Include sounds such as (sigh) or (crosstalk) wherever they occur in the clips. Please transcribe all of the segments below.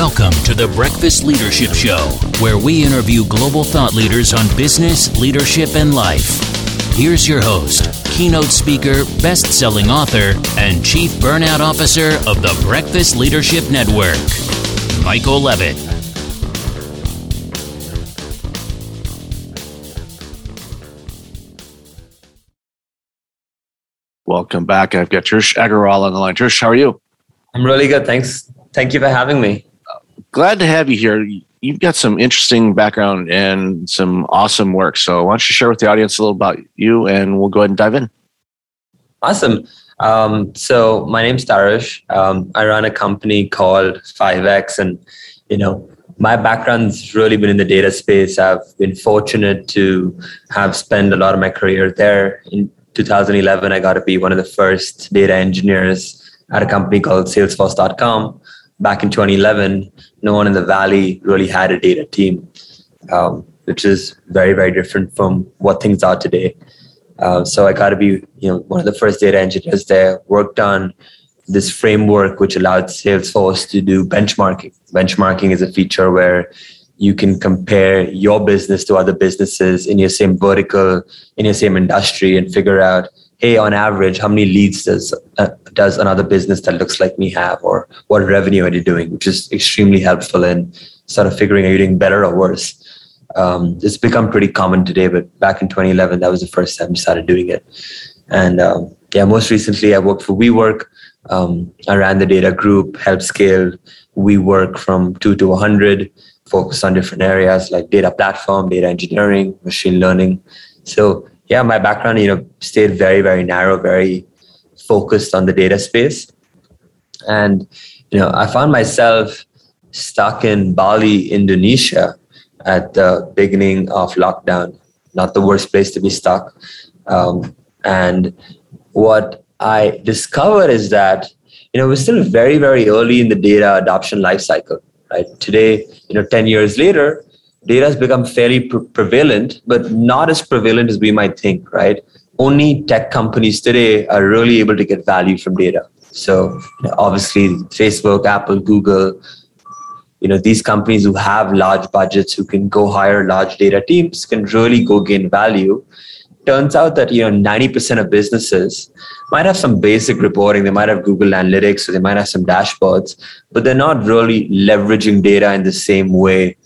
Welcome to the Breakfast Leadership Show, where we interview global thought leaders on business, leadership, and life. Here's your host, keynote speaker, best selling author, and chief burnout officer of the Breakfast Leadership Network, Michael Levitt. Welcome back. I've got Trish Aggarwal on the line. Trish, how are you? I'm really good. Thanks. Thank you for having me glad to have you here. You've got some interesting background and some awesome work. So why don't you share with the audience a little about you and we'll go ahead and dive in. Awesome. Um, so my name's Tarush. Um, I run a company called 5X and, you know, my background's really been in the data space. I've been fortunate to have spent a lot of my career there. In 2011, I got to be one of the first data engineers at a company called Salesforce.com back in 2011, no one in the Valley really had a data team, um, which is very, very different from what things are today. Uh, so I got to be, you know, one of the first data engineers there. Worked on this framework which allowed Salesforce to do benchmarking. Benchmarking is a feature where you can compare your business to other businesses in your same vertical, in your same industry, and figure out hey, on average, how many leads does uh, does another business that looks like me have, or what revenue are you doing, which is extremely helpful in sort of figuring are you doing better or worse. Um, it's become pretty common today, but back in 2011, that was the first time we started doing it. And um, yeah, most recently, I worked for WeWork. Um, I ran the data group, helped scale WeWork from two to 100, focused on different areas like data platform, data engineering, machine learning. So yeah, my background, you know, stayed very, very narrow, very focused on the data space. And, you know, I found myself stuck in Bali, Indonesia at the beginning of lockdown. Not the worst place to be stuck. Um, and what I discovered is that, you know, we're still very, very early in the data adoption lifecycle, right? Today, you know, 10 years later, data has become fairly pre- prevalent, but not as prevalent as we might think, right? Only tech companies today are really able to get value from data. So obviously, Facebook, Apple, Google, you know, these companies who have large budgets, who can go hire large data teams, can really go gain value. Turns out that you know 90% of businesses might have some basic reporting, they might have Google Analytics, or they might have some dashboards, but they're not really leveraging data in the same way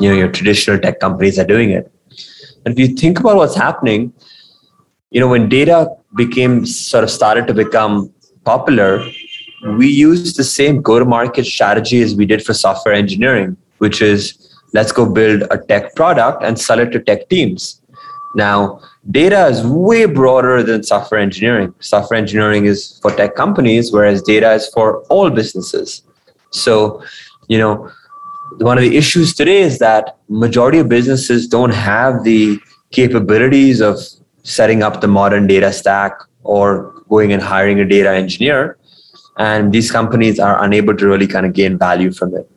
you know your traditional tech companies are doing it. And if you think about what's happening you know when data became sort of started to become popular we used the same go to market strategy as we did for software engineering which is let's go build a tech product and sell it to tech teams. Now data is way broader than software engineering. Software engineering is for tech companies whereas data is for all businesses. So you know one of the issues today is that majority of businesses don't have the capabilities of setting up the modern data stack or going and hiring a data engineer. And these companies are unable to really kind of gain value from it.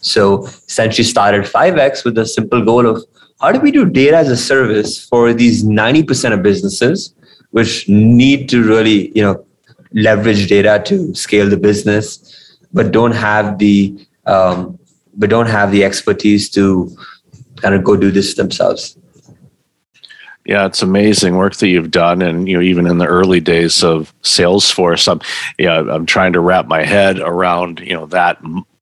So essentially started 5x with the simple goal of how do we do data as a service for these 90% of businesses which need to really you know leverage data to scale the business but don't have the um, but don't have the expertise to kind of go do this themselves. Yeah, it's amazing work that you've done, and you know, even in the early days of Salesforce, I'm, yeah, I'm trying to wrap my head around you know that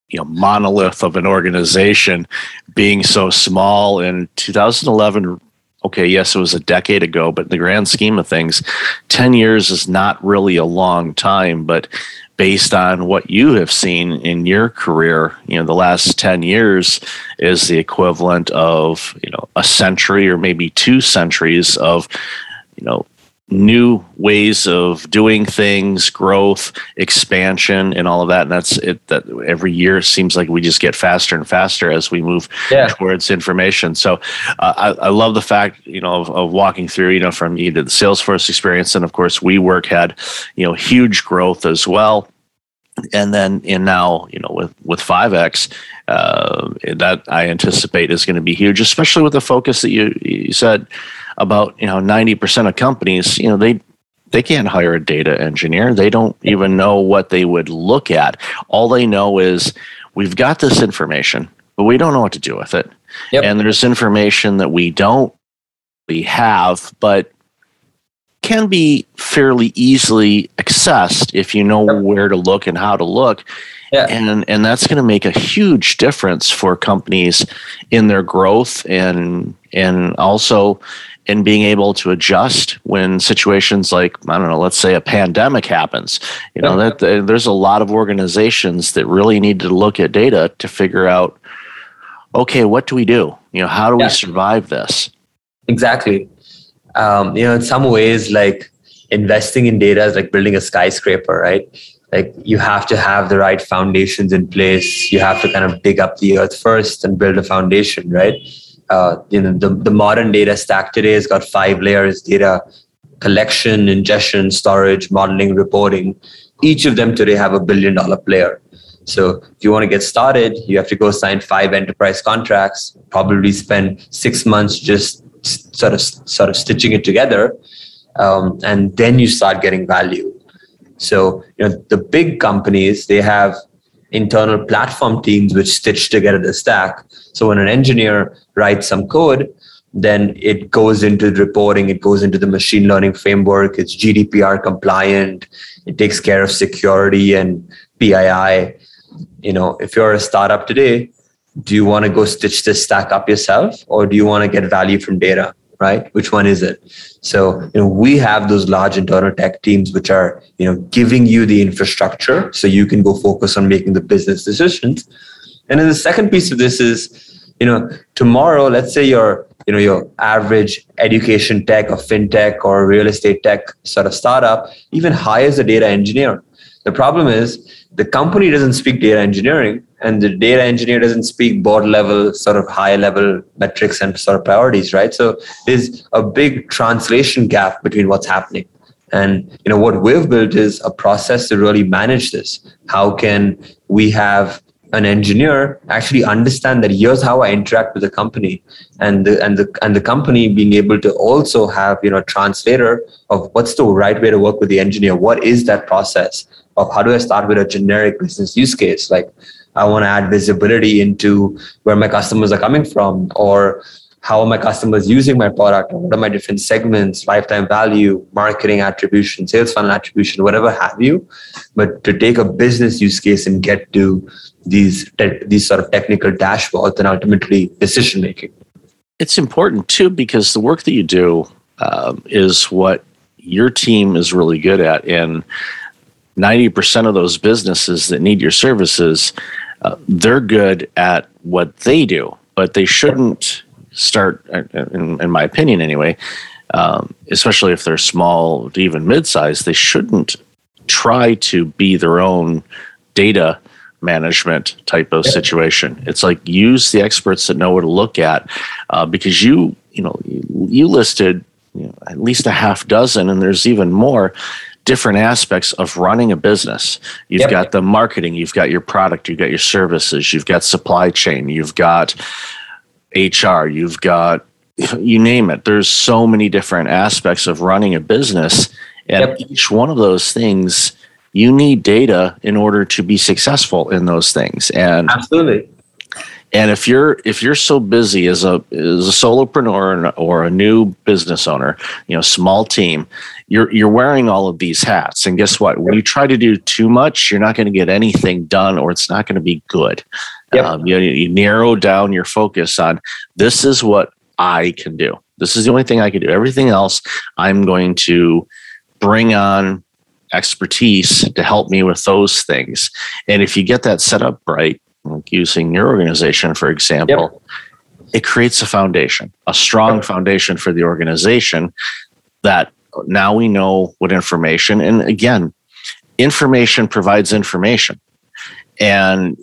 you know monolith of an organization being so small in 2011 okay yes it was a decade ago but in the grand scheme of things 10 years is not really a long time but based on what you have seen in your career, you know, the last 10 years is the equivalent of, you know, a century or maybe two centuries of, you know, new ways of doing things, growth, expansion, and all of that. And that's it. That every year seems like we just get faster and faster as we move yeah. towards information. So uh, I, I, love the fact, you know, of, of, walking through, you know, from either the Salesforce experience and of course WeWork had, you know, huge growth as well and then and now you know with with 5x uh, that i anticipate is going to be huge especially with the focus that you you said about you know 90% of companies you know they they can't hire a data engineer they don't even know what they would look at all they know is we've got this information, but we don't know what to do with it. Yep. And there's information that we don't we have, but can be fairly easily accessed if you know yep. where to look and how to look. Yeah. And and that's going to make a huge difference for companies in their growth and and also in being able to adjust when situations like I don't know, let's say a pandemic happens. You know that there's a lot of organizations that really need to look at data to figure out, okay, what do we do? You know, how do yeah. we survive this? Exactly. Um, you know, in some ways, like investing in data is like building a skyscraper, right? Like you have to have the right foundations in place. You have to kind of dig up the earth first and build a foundation, right? Uh, you know the, the modern data stack today has got five layers data collection ingestion storage modeling reporting. Each of them today have a billion dollar player. So if you want to get started you have to go sign five enterprise contracts probably spend six months just sort of sort of stitching it together um, and then you start getting value. So you know the big companies they have internal platform teams which stitch together the stack. So when an engineer writes some code, then it goes into reporting, it goes into the machine learning framework, it's GDPR compliant, it takes care of security and PII. You know, if you're a startup today, do you want to go stitch this stack up yourself or do you want to get value from data? Right? Which one is it? So you know we have those large internal tech teams which are you know giving you the infrastructure so you can go focus on making the business decisions. And then the second piece of this is you know tomorrow let's say you're you know your average education tech or fintech or real estate tech sort of startup even hires a data engineer the problem is the company doesn't speak data engineering and the data engineer doesn't speak board level sort of high level metrics and sort of priorities right? So there's a big translation gap between what's happening. And you know what we've built is a process to really manage this. How can we have an engineer actually understand that here's how I interact with the company and the and the and the company being able to also have you know a translator of what's the right way to work with the engineer? What is that process of how do I start with a generic business use case? Like I want to add visibility into where my customers are coming from or how are my customers using my product or what are my different segments lifetime value marketing attribution sales funnel attribution whatever have you. But to take a business use case and get to these te- these sort of technical dashboards and ultimately decision making. It's important too because the work that you do um, is what your team is really good at. And 90% of those businesses that need your services uh, they're good at what they do, but they shouldn't start, uh, in, in my opinion anyway, um, especially if they're small to even mid-sized, they shouldn't try to be their own data management type of situation. It's like use the experts that know what to look at, uh, because you you know you listed you know, at least a half dozen, and there's even more different aspects of running a business. You've yep. got the marketing, you've got your product, you've got your services, you've got supply chain, you've got HR, you've got (laughs) you name it. There's so many different aspects of running a business. And yep. each one of those things, you need data in order to be successful in those things. And absolutely. And if you're if you're so busy as a as a solopreneur or a new business owner, you know, small team, you're you're wearing all of these hats. And guess what? When you try to do too much, you're not going to get anything done, or it's not going to be good. Yep. Um, you, you narrow down your focus on this is what I can do. This is the only thing I can do. Everything else, I'm going to bring on expertise to help me with those things. And if you get that set up right, like using your organization, for example, yep. it creates a foundation, a strong foundation for the organization that now we know what information, and again, information provides information. And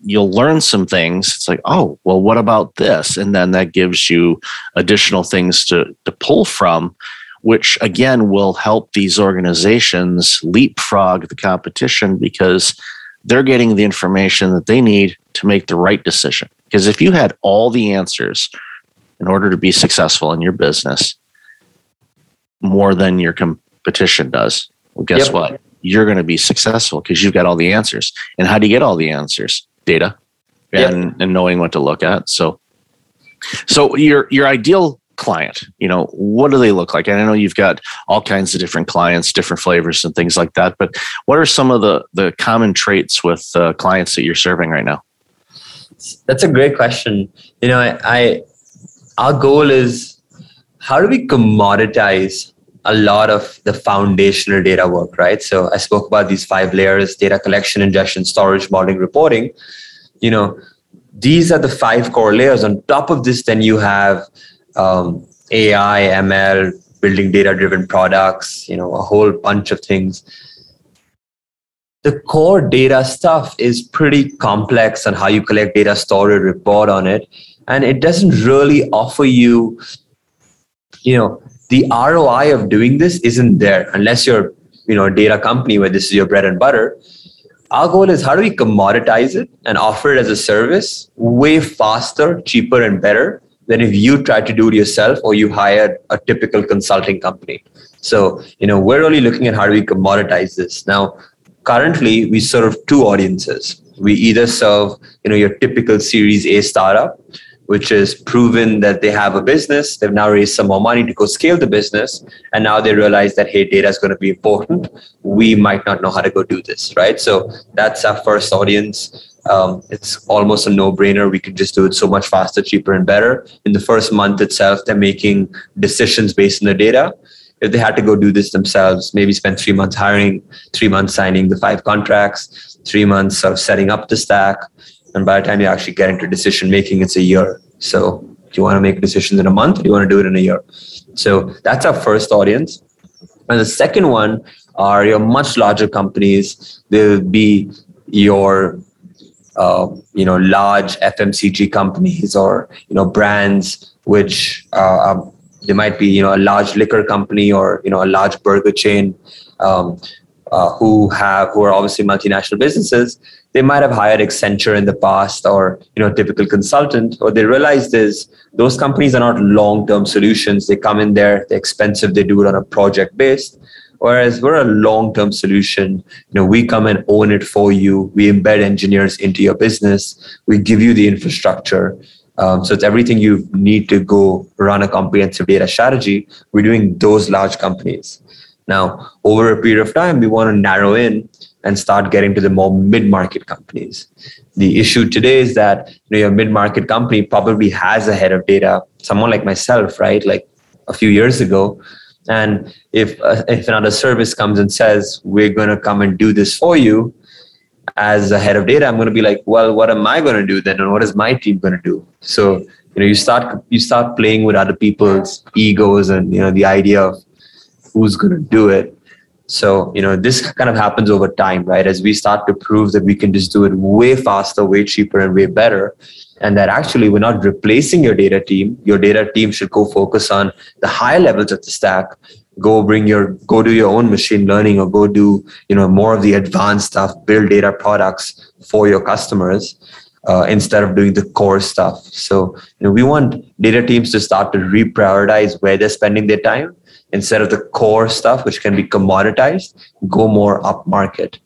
you'll learn some things. It's like, oh, well, what about this? And then that gives you additional things to, to pull from, which again will help these organizations leapfrog the competition because they're getting the information that they need to make the right decision. Because if you had all the answers in order to be successful in your business, more than your competition does, well, guess yep. what? You're going to be successful because you've got all the answers. And how do you get all the answers? data and, yep. and knowing what to look at. So, so your your ideal client, you know, what do they look like? And I know you've got all kinds of different clients, different flavors and things like that. But what are some of the the common traits with uh, clients that you're serving right now? That's a great question. You know, I, I our goal is how do we commoditize a lot of the foundational data work, right? So I spoke about these five layers: data collection, ingestion, storage, modeling, reporting. You know, these are the five core layers. On top of this, then you have um, AI, ML, building data-driven products. You know, a whole bunch of things. The core data stuff is pretty complex on how you collect data, store it, report on it, and it doesn't really offer you, you know, the ROI of doing this isn't there unless you're, you know, a data company where this is your bread and butter. Our goal is how do we commoditize it and offer it as a service way faster, cheaper, and better than if you try to do it yourself or you hired a typical consulting company. So, you know, we're really looking at how do we commoditize this. Now, currently we serve two audiences. We either serve, you know, your typical series A startup which is proven that they have a business. They've now raised some more money to go scale the business. And now they realize that, hey, data is going to be important. We might not know how to go do this, right? So that's our first audience. Um, it's almost a no brainer. We can just do it so much faster, cheaper, and better. In the first month itself, they're making decisions based on the data. If they had to go do this themselves, maybe spend three months hiring, three months signing the five contracts, three months of setting up the stack, and by the time you actually get into decision making, it's a year. So do you want to make decisions in a month or do you want to do it in a year? So that's our first audience. And the second one are your much larger companies. They'll be your uh, you know large FMCG companies or you know brands which uh, um, they might be you know a large liquor company or you know a large burger chain um, uh, who have who are obviously multinational businesses they might have hired accenture in the past or you know typical consultant. What they realized is those companies are not long-term solutions. They come in there they're expensive they do it on a project based whereas we're a long-term solution you know we come and own it for you we embed engineers into your business we give you the infrastructure um, so it's everything you need to go run a comprehensive data strategy we're doing those large companies now, over a period of time, we want to narrow in and start getting to the more mid-market companies. The issue today is that you know, your mid-market company probably has a head of data, someone like myself, right? Like a few years ago. And if uh, if another service comes and says we're going to come and do this for you, as a head of data, I'm going to be like, well, what am I going to do then, and what is my team going to do? So you know, you start you start playing with other people's egos and you know the idea of who's going to do it. So, you know, this kind of happens over time, right? As we start to prove that we can just do it way faster, way cheaper, and way better. And that actually we're not replacing your data team. Your data team should go focus on the higher levels of the stack. Go bring your, go do your own machine learning or go do, you know, more of the advanced stuff, build data products for your customers. Uh, instead of doing the core stuff. So, you know, we want data teams to start to reprioritize where they're spending their time instead of the core stuff, which can be commoditized, go more up market.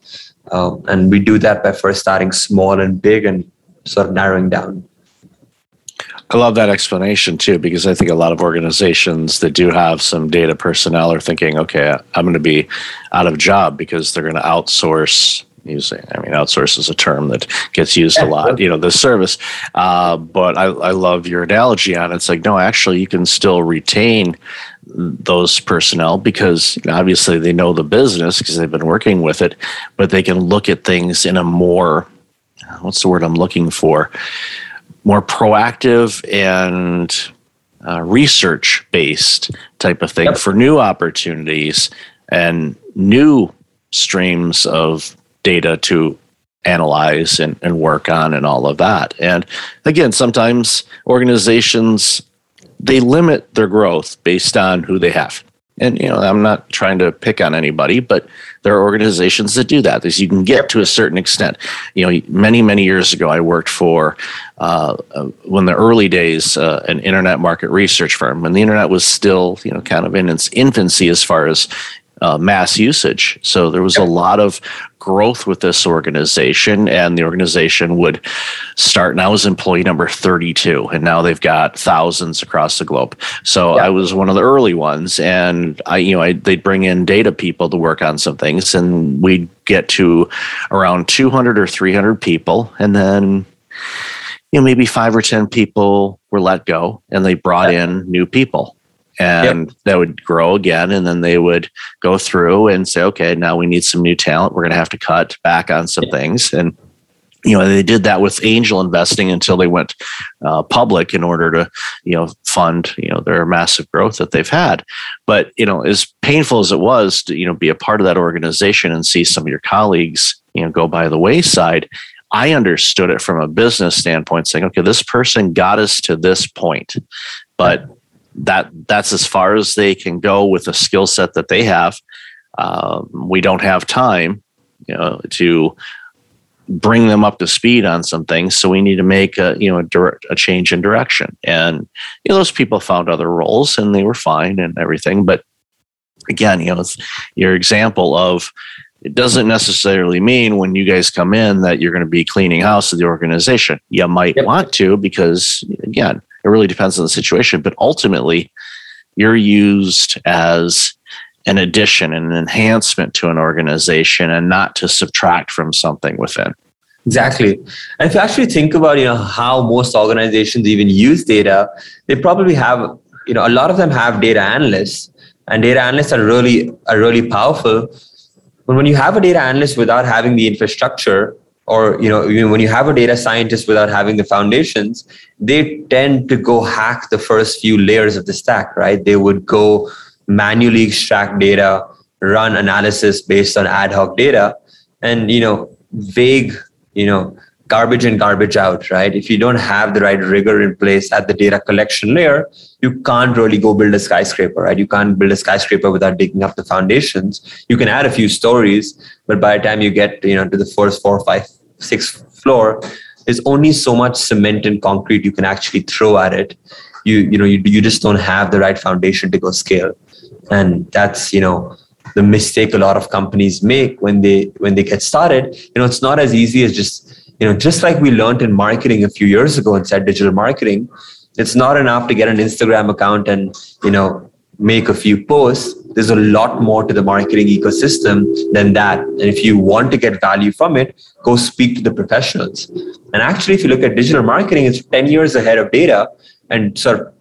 Um, and we do that by first starting small and big and sort of narrowing down. I love that explanation too, because I think a lot of organizations that do have some data personnel are thinking, okay, I'm going to be out of job because they're going to outsource using i mean outsource is a term that gets used a lot you know the service. Uh, but I, I love your analogy on it. It's like no actually you can still retain those personnel because obviously they know the business because they've been working with it but they can look at things in a more what's the word i'm looking for more proactive and uh, research based type of thing yep. for new opportunities and new streams of data to analyze and, and work on and all of that. And again, sometimes organizations they limit their growth based on who they have. And you know, I'm not trying to pick on anybody, but there are organizations that do that. You can get to a certain extent. You know, many many years ago, I worked for uh, uh, when the early days uh, an internet market research firm when the internet was still you know kind of in its infancy as far as uh, mass usage. So there was a lot of growth with this organization, and the organization would start. And I was employee number 32, and now they've got thousands across the globe. So I was one of the early ones, and I, you know, I, they'd bring in data people to work on some things, and we'd get to around 200 or 300 people, and then you know maybe five or ten people were let go and they brought in new people and yep. that would grow again and then they would go through and say okay now we need some new talent. We're going to have to cut back on some things. And you know they did that with angel investing until they went uh, public in order to you know fund you know their massive growth that they've had. But you know as painful as it was to you know be a part of that organization and see some of your colleagues you know go by the wayside i understood it from a business standpoint saying okay this person got us to this point but that that's as far as they can go with the skill set that they have. Um, we don't have time, you know, to bring them up to speed on some things. So we need to make a you know a, direct, a change in direction. And you know, those people found other roles and they were fine and everything. But again, you know, your example of it doesn't necessarily mean when you guys come in that you're going to be cleaning house of the organization. You might yep. want to because again, it really depends on the situation, but ultimately, you're used as an addition, and an enhancement to an organization, and not to subtract from something within. Exactly. And if you actually think about, you know, how most organizations even use data, they probably have, you know, a lot of them have data analysts, and data analysts are really are really powerful. But when you have a data analyst without having the infrastructure, or you know when you have a data scientist without having the foundations they tend to go hack the first few layers of the stack right? They would go manually extract data run analysis based on ad hoc data and you know vague you know garbage in garbage out right? If you don't have the right rigor in place at the data collection layer you can't really go build a skyscraper right? You can't build a skyscraper without digging up the foundations. You can add a few stories but by the time you get you know to the first four or five sixth floor, there's only so much cement and concrete you can actually throw at it. You you know you, you just don't have the right foundation to go scale, and that's you know the mistake a lot of companies make when they when they get started. You know it's not as easy as just you know just like we learned in marketing a few years ago inside digital marketing. It's not enough to get an Instagram account and you know make a few posts there's a lot more to the marketing ecosystem than that. And if you want to get value from it, go speak to the professionals. And actually, if you look at digital marketing, it's 10 years ahead of data. And so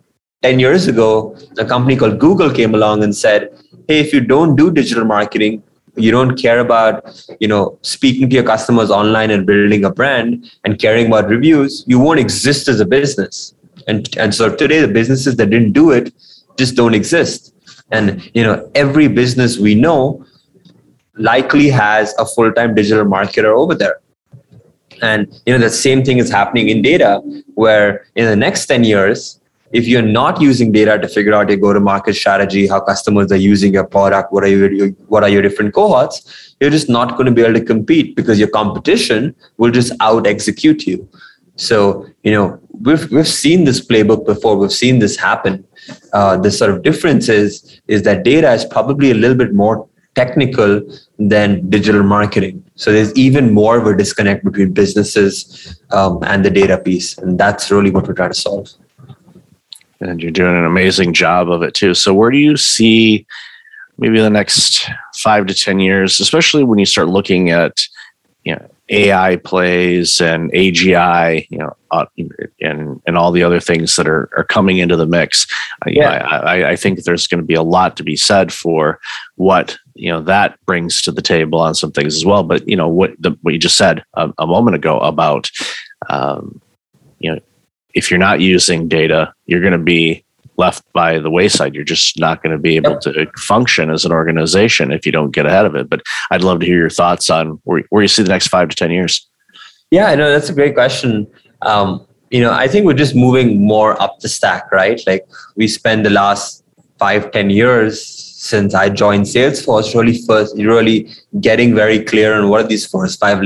10 years ago, a company called Google came along and said, hey, if you don't do digital marketing, you don't care about you know speaking to your customers online and building a brand and caring about reviews you won't exist as a business and and so today the businesses that didn't do it just don't exist and you know, every business we know likely has a full-time digital marketer over there. And you know, the same thing is happening in data, where in the next 10 years, if you're not using data to figure out your go-to-market strategy, how customers are using your product, what are your what are your different cohorts, you're just not going to be able to compete because your competition will just out execute you. So, you know, we've we've seen this playbook before. We've seen this happen. Uh, the sort of difference is is that data is probably a little bit more technical than digital marketing. So there's even more of a disconnect between businesses um, and the data piece, and that's really what we're trying to solve. And you're doing an amazing job of it too. So where do you see maybe the next five to ten years, especially when you start looking at you know AI plays and AGI, you know, uh, and and all the other things that are are coming into the mix. Yeah. I, I, think there's going to be a lot to be said for what you know that brings to the table on some things as well. But you know what the, what you just said a, a moment ago about, um, you know, if you're not using data, you're going to be left by the wayside. You're just not going to be able to function as an organization if you don't get ahead of it. But I'd love to hear your thoughts on where, where you see the next five to 10 years. Yeah, I know that's a great question. Um, you know, I think we're just moving more up the stack, right? Like we spend the last five, ten years since I joined Salesforce, really first, really getting very clear on what are these first five,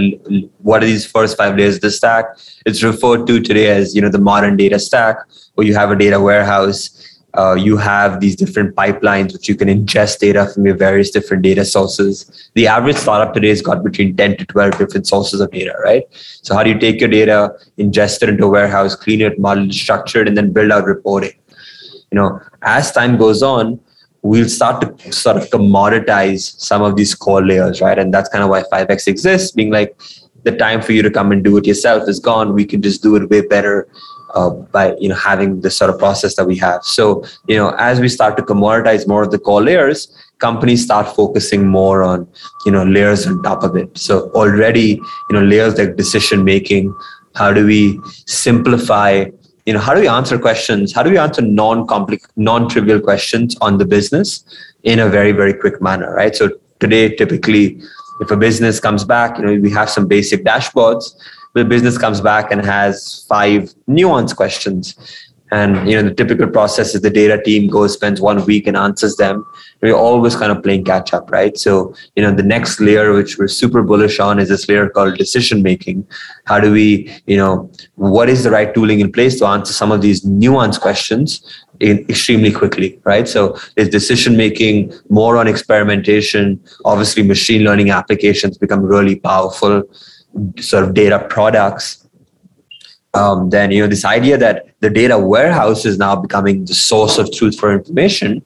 what are these first five layers of the stack. It's referred to today as, you know, the modern data stack, where you have a data warehouse uh, you have these different pipelines which you can ingest data from your various different data sources. The average startup today has got between 10 to 12 different sources of data, right? So, how do you take your data, ingest it into a warehouse, clean it, model it, structure it, and then build out reporting? You know, as time goes on, we'll start to sort of commoditize some of these core layers, right? And that's kind of why 5x exists, being like the time for you to come and do it yourself is gone. We can just do it way better uh, by you know having this sort of process that we have. So you know as we start to commoditize more of the core layers, companies start focusing more on you know layers on top of it. So already you know layers like decision making. How do we simplify? You know how do we answer questions? How do we answer non-complex, non-trivial questions on the business in a very very quick manner? Right. So today typically if a business comes back, you know, we have some basic dashboards the business comes back and has five nuanced questions and you know the typical process is the data team goes spends one week and answers them. We're always kind of playing catch up right? So you know the next layer which we're super bullish on is this layer called decision making. How do we you know what is the right tooling in place to answer some of these nuanced questions in extremely quickly right? So there's decision making more on experimentation? Obviously machine learning applications become really powerful sort of data products, um, then you know this idea that the data warehouse is now becoming the source of truth for information.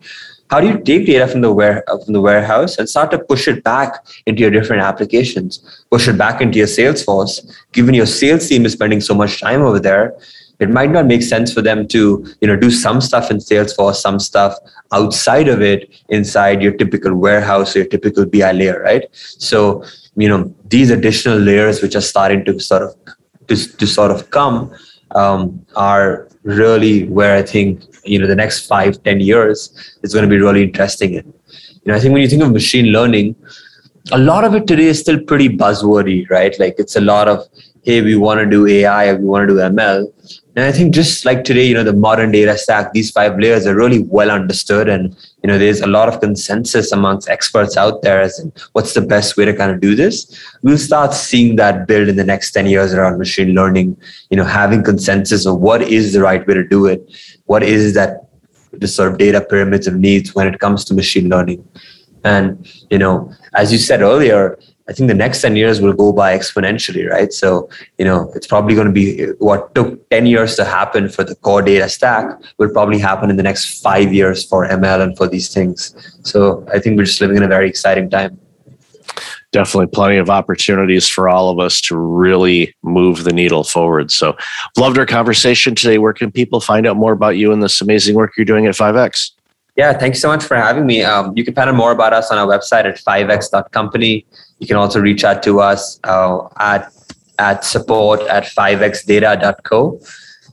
How do you take data from the ware, from the warehouse and start to push it back into your different applications? Push it back into your Salesforce. Given your sales team is spending so much time over there, it might not make sense for them to you know do some stuff in salesforce some stuff outside of it inside your typical warehouse or your typical bi layer right so you know these additional layers which are starting to sort of to, to sort of come um, are really where I think you know the next five ten years is going to be really interesting. And you know I think when you think of machine learning, a lot of it today is still pretty buzzwordy, right? Like it's a lot of hey, we want to do AI, we want to do ML, and I think just like today, you know, the modern data stack, these five layers are really well understood. And, you know, there's a lot of consensus amongst experts out there as in what's the best way to kind of do this. We'll start seeing that build in the next 10 years around machine learning, you know, having consensus of what is the right way to do it. What is that the sort of data pyramids of needs when it comes to machine learning. And, you know, as you said earlier, I think the next 10 years will go by exponentially, right? So, you know, it's probably going to be what took 10 years to happen for the core data stack will probably happen in the next five years for ML and for these things. So I think we're just living in a very exciting time. Definitely plenty of opportunities for all of us to really move the needle forward. So, loved our conversation today. Where can people find out more about you and this amazing work you're doing at 5X? Yeah, thank you so much for having me. Um, you can find out more about us on our website at 5x.company. You can also reach out to us uh, at at support at 5xdata.co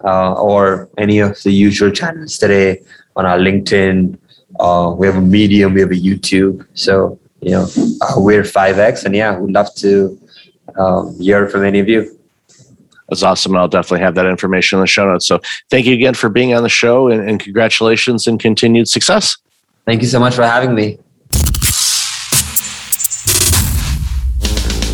uh, or any of the usual channels today on our LinkedIn. Uh, we have a Medium, we have a YouTube. So, you know, uh, we're 5x. And yeah, we'd love to um, hear from any of you. That's awesome. And I'll definitely have that information in the show notes. So thank you again for being on the show and, and congratulations and continued success. Thank you so much for having me.